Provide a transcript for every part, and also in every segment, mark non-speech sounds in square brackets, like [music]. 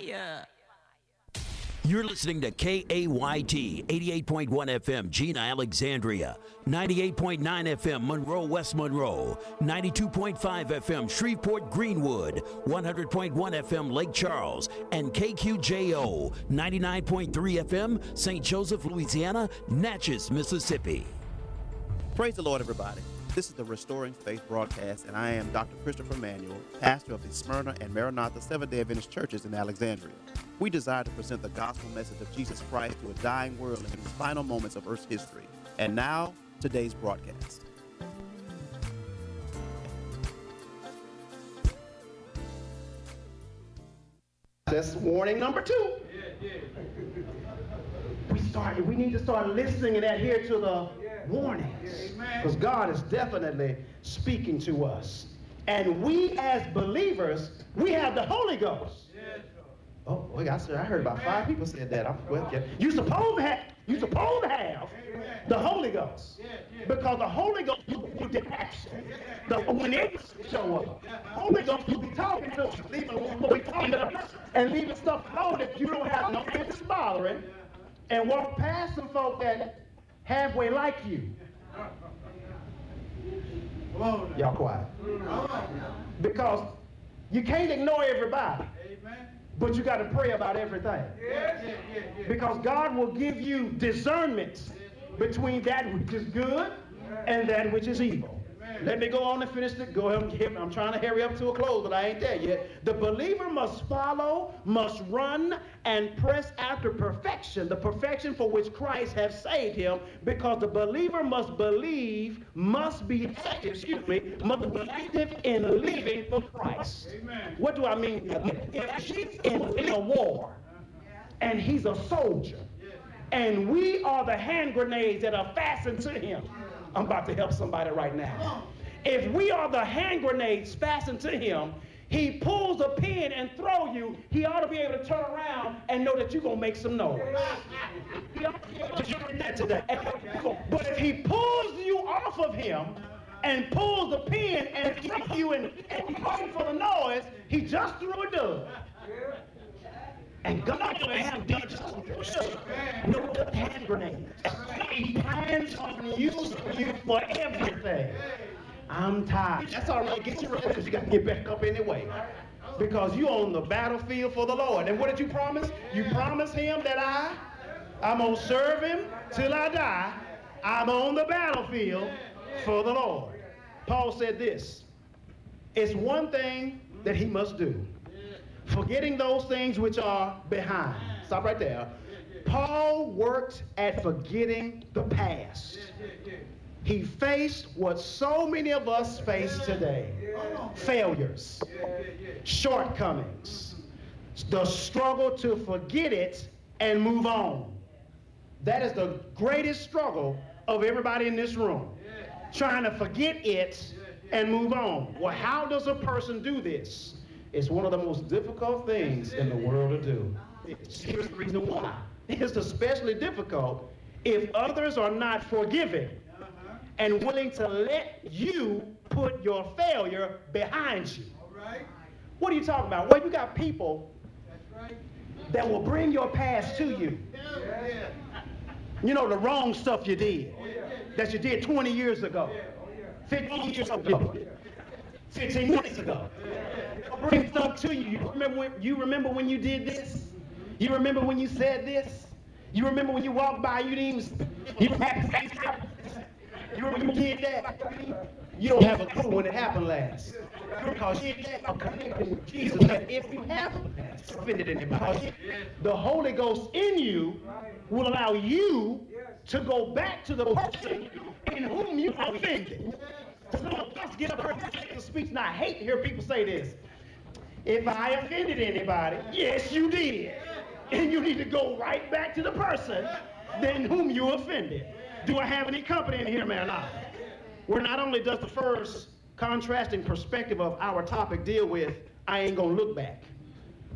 was fire. You're listening to KAYT 88.1 FM, Jena Alexandria, 98.9 FM, Monroe, West Monroe, 92.5 FM, Shreveport, Greenwood, 100.1 FM, Lake Charles, and KQJO, 99.3 FM, St. Joseph, Louisiana, Natchez, Mississippi. Praise the Lord, everybody. This is the Restoring Faith broadcast, and I am Dr. Christopher Manuel, pastor of the Smyrna and Maranatha Seventh day Adventist churches in Alexandria. We desire to present the gospel message of Jesus Christ to a dying world in these final moments of Earth's history. And now, today's broadcast. That's warning number two. We start. We need to start listening and adhere to the warnings, because God is definitely speaking to us. And we, as believers, we have the Holy Ghost. Oh, boy, I, said, I heard about five people said that. I'm, well, yeah. You supposed to have. You supposed to have the Holy Ghost, because the Holy Ghost you the action. The, when it show up, Holy Ghost you be talking to, leaving what we talking about, and leaving stuff alone that you don't have no business bothering, and walk past some folk that halfway like you. Y'all quiet. Because you can't ignore everybody. But you got to pray about everything. Because God will give you discernment between that which is good and that which is evil. Let me go on and finish the go ahead. I'm trying to hurry up to a close, but I ain't there yet. The believer must follow, must run, and press after perfection, the perfection for which Christ has saved him, because the believer must believe, must be active, excuse me, must be active in living for Christ. Amen. What do I mean? If she's in a war and he's a soldier, and we are the hand grenades that are fastened to him. I'm about to help somebody right now. If we are the hand grenades fastened to him, he pulls a pin and throw you, he ought to be able to turn around and know that you're going to make some noise. that today. But if he pulls you off of him and pulls the pin and throws you and, and for the noise, he just threw a dove. And God will have these no hand grenades. He plans on using you for everything. I'm tired. That's all right. Get your ready because you got to get back up anyway. Because you're on the battlefield for the Lord. And what did you promise? You promised him that I, I'm going to serve him till I die. I'm on the battlefield for the Lord. Paul said this. It's one thing that he must do forgetting those things which are behind. Stop right there. Paul worked at forgetting the past. He faced what so many of us face today failures, shortcomings, the struggle to forget it and move on. That is the greatest struggle of everybody in this room. Trying to forget it and move on. Well, how does a person do this? It's one of the most difficult things in the world to do. Here's the reason why. It's especially difficult if others are not forgiving uh-huh. and willing to let you put your failure behind you. What are you talking about? Well, you got people that will bring your past to you. You know, the wrong stuff you did oh, that you did 20 years ago, 15 years ago, 15 minutes ago I bring stuff to you. You remember when you remember when you did this? You remember when you said this? You remember when you walked by, you didn't even you didn't have to say something. You remember when you did that? You don't have a clue when it happened last. Because connected with Jesus. If you haven't offended anybody, the Holy Ghost in you will allow you to go back to the person in whom you offended. So let's get up and speech. Now I hate to hear people say this. If I offended anybody, yes, you did. And you need to go right back to the person then whom you offended. Do I have any company in here, man? Or not. Where not only does the first contrasting perspective of our topic deal with, I ain't gonna look back.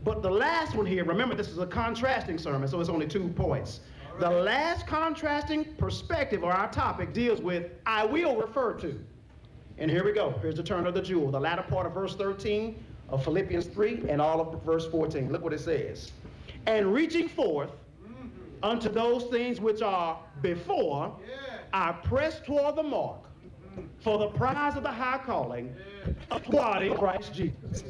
But the last one here, remember this is a contrasting sermon, so it's only two points. The last contrasting perspective or our topic deals with, I will refer to. And here we go. Here's the turn of the jewel. The latter part of verse 13 of Philippians 3 and all of verse 14. Look what it says. And reaching forth mm-hmm. unto those things which are before, I press toward the mark mm-hmm. for the prize of the high calling of God in Christ Jesus.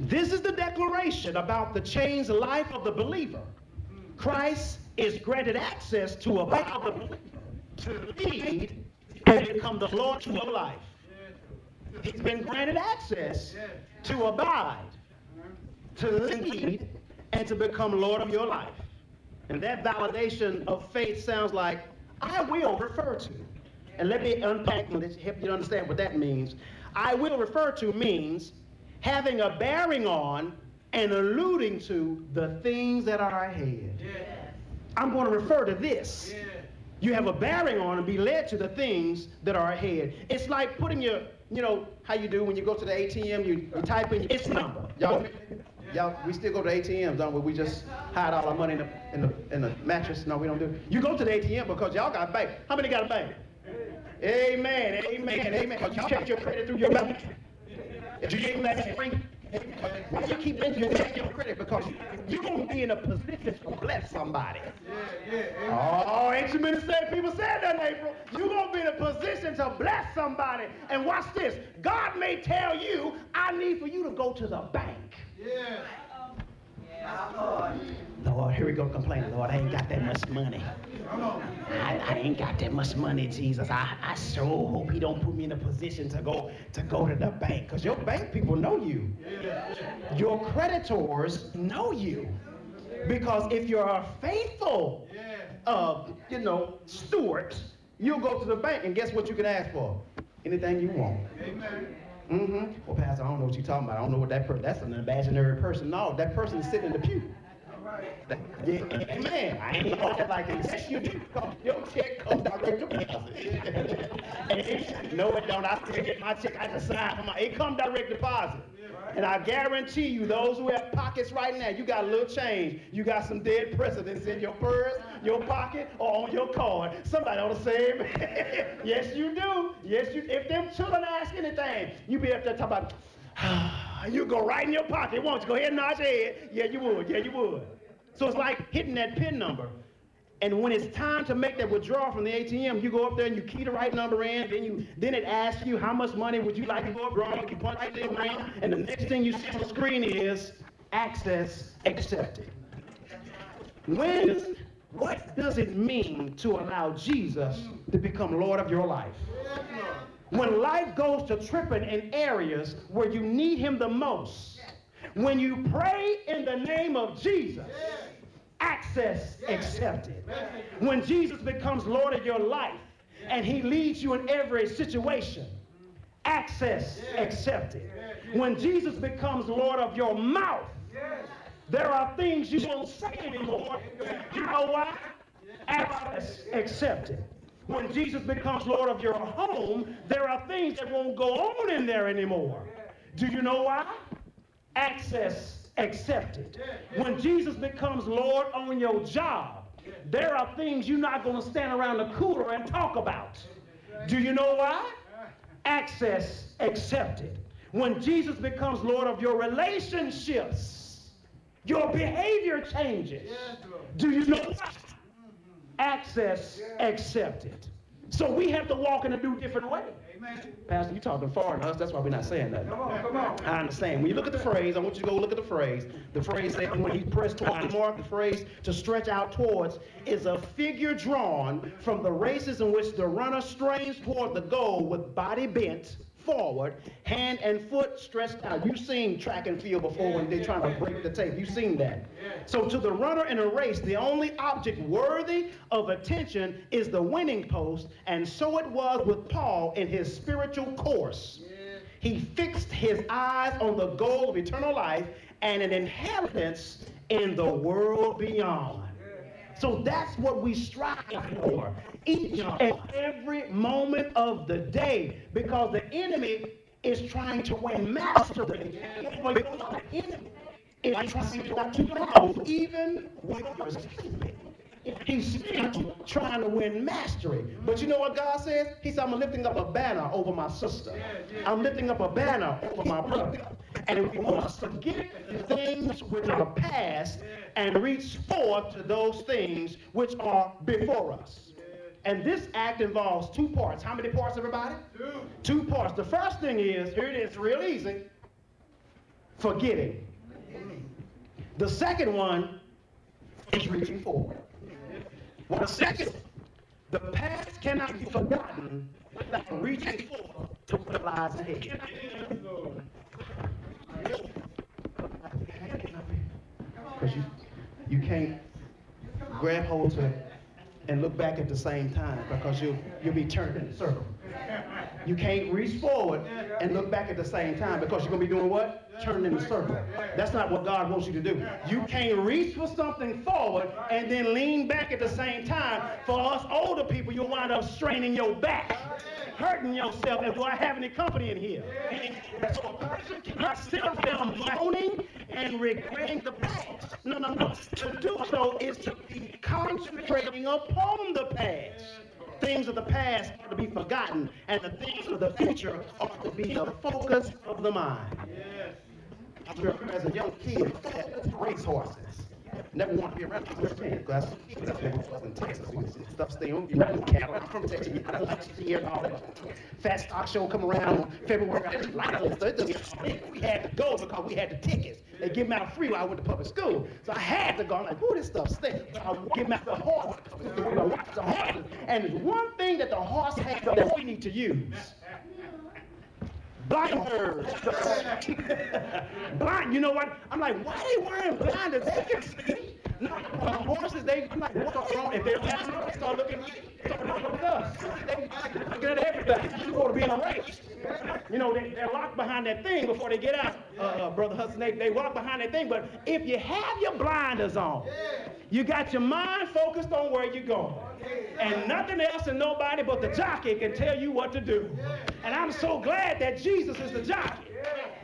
This is the declaration about the changed life of the believer. Mm-hmm. Christ is granted access to allow the believer to lead and become the Lord to your life. He's been granted access to abide, to lead, and to become Lord of your life. And that validation of faith sounds like, I will refer to. And let me unpack and help you understand what that means. I will refer to means having a bearing on and alluding to the things that are ahead. I'm going to refer to this. You have a bearing on and be led to the things that are ahead. It's like putting your, you know, how you do when you go to the ATM, you, you type in its number. Y'all, y'all, we still go to ATMs, don't we? We just hide all our money in the, in the, in the mattress. No, we don't do it. You go to the ATM because y'all got a bank. How many got a bank? Amen, amen, amen. Because you check your credit through your bank. If you gave that free, why you keep letting you check your credit? Because you're going to be in a position to bless somebody. Oh, ain't you been saying people said that in April? You're going to be in a position to bless somebody. And watch this. God may tell you, I need for you to go to the bank. Yeah. Um, Lord, here we go complaining. Lord, I ain't got that much money. I, I ain't got that much money, Jesus. I, I so hope he don't put me in a position to go to go to the bank. Because your bank people know you. Your creditors know you. Because if you're a faithful uh, you know, steward, you'll go to the bank and guess what you can ask for? Anything you want. Amen. Mm-hmm. Well, Pastor, I don't know what you're talking about. I don't know what that person, that's an imaginary person. No, that person is sitting in the pew. Yeah, amen. I ain't gonna like. Yes, you do. Your check comes direct deposit. no, it don't. I still get my check. I just sign for my. It come direct deposit. And I guarantee you, those who have pockets right now, you got a little change. You got some dead presidents in your purse, your pocket, or on your card. Somebody ought to say [laughs] yes, you do. Yes, you. If them children ask anything, you be up there talking about, [sighs] you go right in your pocket, won't you? Go ahead and nod your head. Yeah, you would. Yeah, you would. So it's like hitting that PIN number. And when it's time to make that withdrawal from the ATM, you go up there and you key the right number in. Then you then it asks you how much money would you like to go withdraw. You punch it in, and the next thing you see on the screen is access accepted. When what does it mean to allow Jesus to become Lord of your life? When life goes to tripping in areas where you need Him the most, when you pray in the name of Jesus access accepted. When Jesus becomes Lord of your life and he leads you in every situation, access accepted. When Jesus becomes Lord of your mouth, there are things you won't say anymore. You know why? Access accepted. When Jesus becomes Lord of your home, there are things that won't go on in there anymore. Do you know why? Access accepted. When Jesus becomes Lord on your job, there are things you're not going to stand around the cooler and talk about. Do you know why? Access accepted. When Jesus becomes Lord of your relationships, your behavior changes. Do you know why? Access accepted. So we have to walk in a new different way. Pastor, you talking foreign to us. That's why we're not saying that. Come on, come on. I understand. When you look at the phrase, I want you to go look at the phrase. The phrase says when he pressed toward the mark, the phrase to stretch out towards is a figure drawn from the races in which the runner strains toward the goal with body bent forward, hand and foot stretched out. You've seen track and field before when they're trying to break the tape. You've seen that. So to the runner in a race, the only object worthy of attention is the winning post, and so it was with Paul in his spiritual course. He fixed his eyes on the goal of eternal life and an inheritance in the world beyond. So that's what we strive for each and every moment of the day because the enemy is trying to win mastery. The enemy is trying to even when you're sleeping. He's trying to win mastery. But you know what God says? He said, I'm lifting up a banner over my sister. I'm lifting up a banner over my brother. And we must forget the things which are past and reach forth to those things which are before us. And this act involves two parts. How many parts, everybody? Two. Two parts. The first thing is, here it is, real easy forgetting. The second one is reaching forward. Well, the second, the past cannot be forgotten without reaching forward to what lies ahead. Because you, you can't grab hold to and look back at the same time because you'll, you'll be turned in a circle. You can't reach forward and look back at the same time because you're going to be doing what? Turning in a circle. That's not what God wants you to do. You can't reach for something forward and then lean back at the same time. For us older people, you'll wind up straining your back hurting yourself and do I have any company in here? So a person cannot sit there moaning and regretting the past. No, no, no. To do so is to be concentrating upon the past. Things of the past are to be forgotten, and the things of the future are to be the focus of the mind. I remember as a young kid, race horses. Never want to be around people because that's in Texas. Stuff stay on. You. I'm from Texas. I like to see all stock show come around February. We had to go because we had the tickets. They give me out free while I went to public school. So I had to go. I'm like, who this stuff stinks. So I give me out the horse. The horse. And one thing that the horse has that we need to use blinders. [laughs] Blind, you know what? I'm like, why are they wearing blinders? They can see. No, horses, they, I'm like, what's wrong? If they're passing, they start looking, start looking at us. They looking at everything. You want to be in a race. You know, they, they're locked behind that thing before they get out, uh, uh, Brother Hudson. They, they walk behind that thing. But if you have your blinders on, you got your mind focused on where you're going. And nothing else and nobody but the jockey can tell you what to do. And I'm so glad that Jesus is the jockey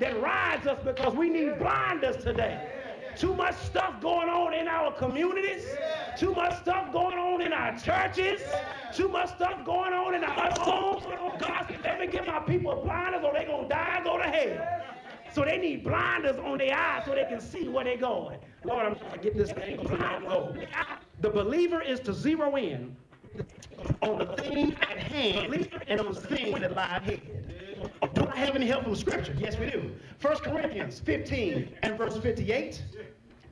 that rides us because we need blinders today. Too much stuff going on in our communities. Too much stuff going on in our churches. Too much stuff going on in our homes. My people blinders or they going to die and go to hell. So they need blinders on their eyes so they can see where they're going. Lord, I'm trying to get this thing. The believer is to zero in on the thing at hand and on the thing that lie ahead. Do I have any help from Scripture? Yes, we do. 1 Corinthians 15 and verse 58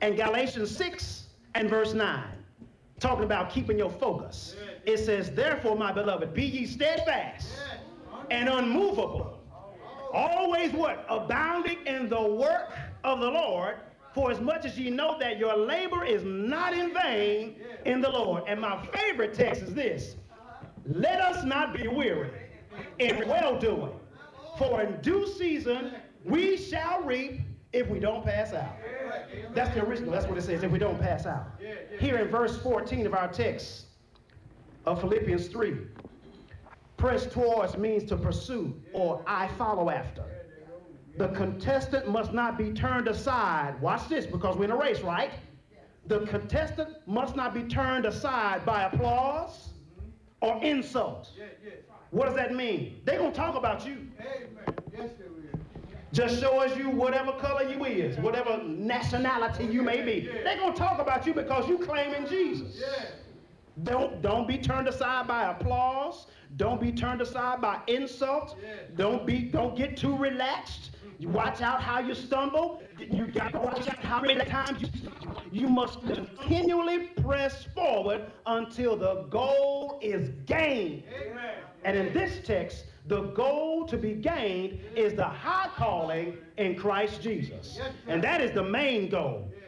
and Galatians 6 and verse 9, talking about keeping your focus. It says, Therefore, my beloved, be ye steadfast and unmovable, always what? Abounding in the work of the Lord, for as much as ye know that your labor is not in vain in the Lord. And my favorite text is this Let us not be weary in well doing, for in due season we shall reap if we don't pass out. That's the original. That's what it says, if we don't pass out. Here in verse 14 of our text of Philippians 3, press towards means to pursue or I follow after. The contestant must not be turned aside. Watch this, because we're in a race, right? The contestant must not be turned aside by applause or insults. What does that mean? They're going to talk about you. Just show us you whatever color you is, whatever nationality you may be. They're going to talk about you because you claim in Jesus. Don't, don't be turned aside by applause. Don't be turned aside by insults. Don't be don't get too relaxed. You watch out how you stumble. You got to watch out how many times you you must continually press forward until the goal is gained. Amen. And in this text, the goal to be gained is the high calling in Christ Jesus. And that is the main goal.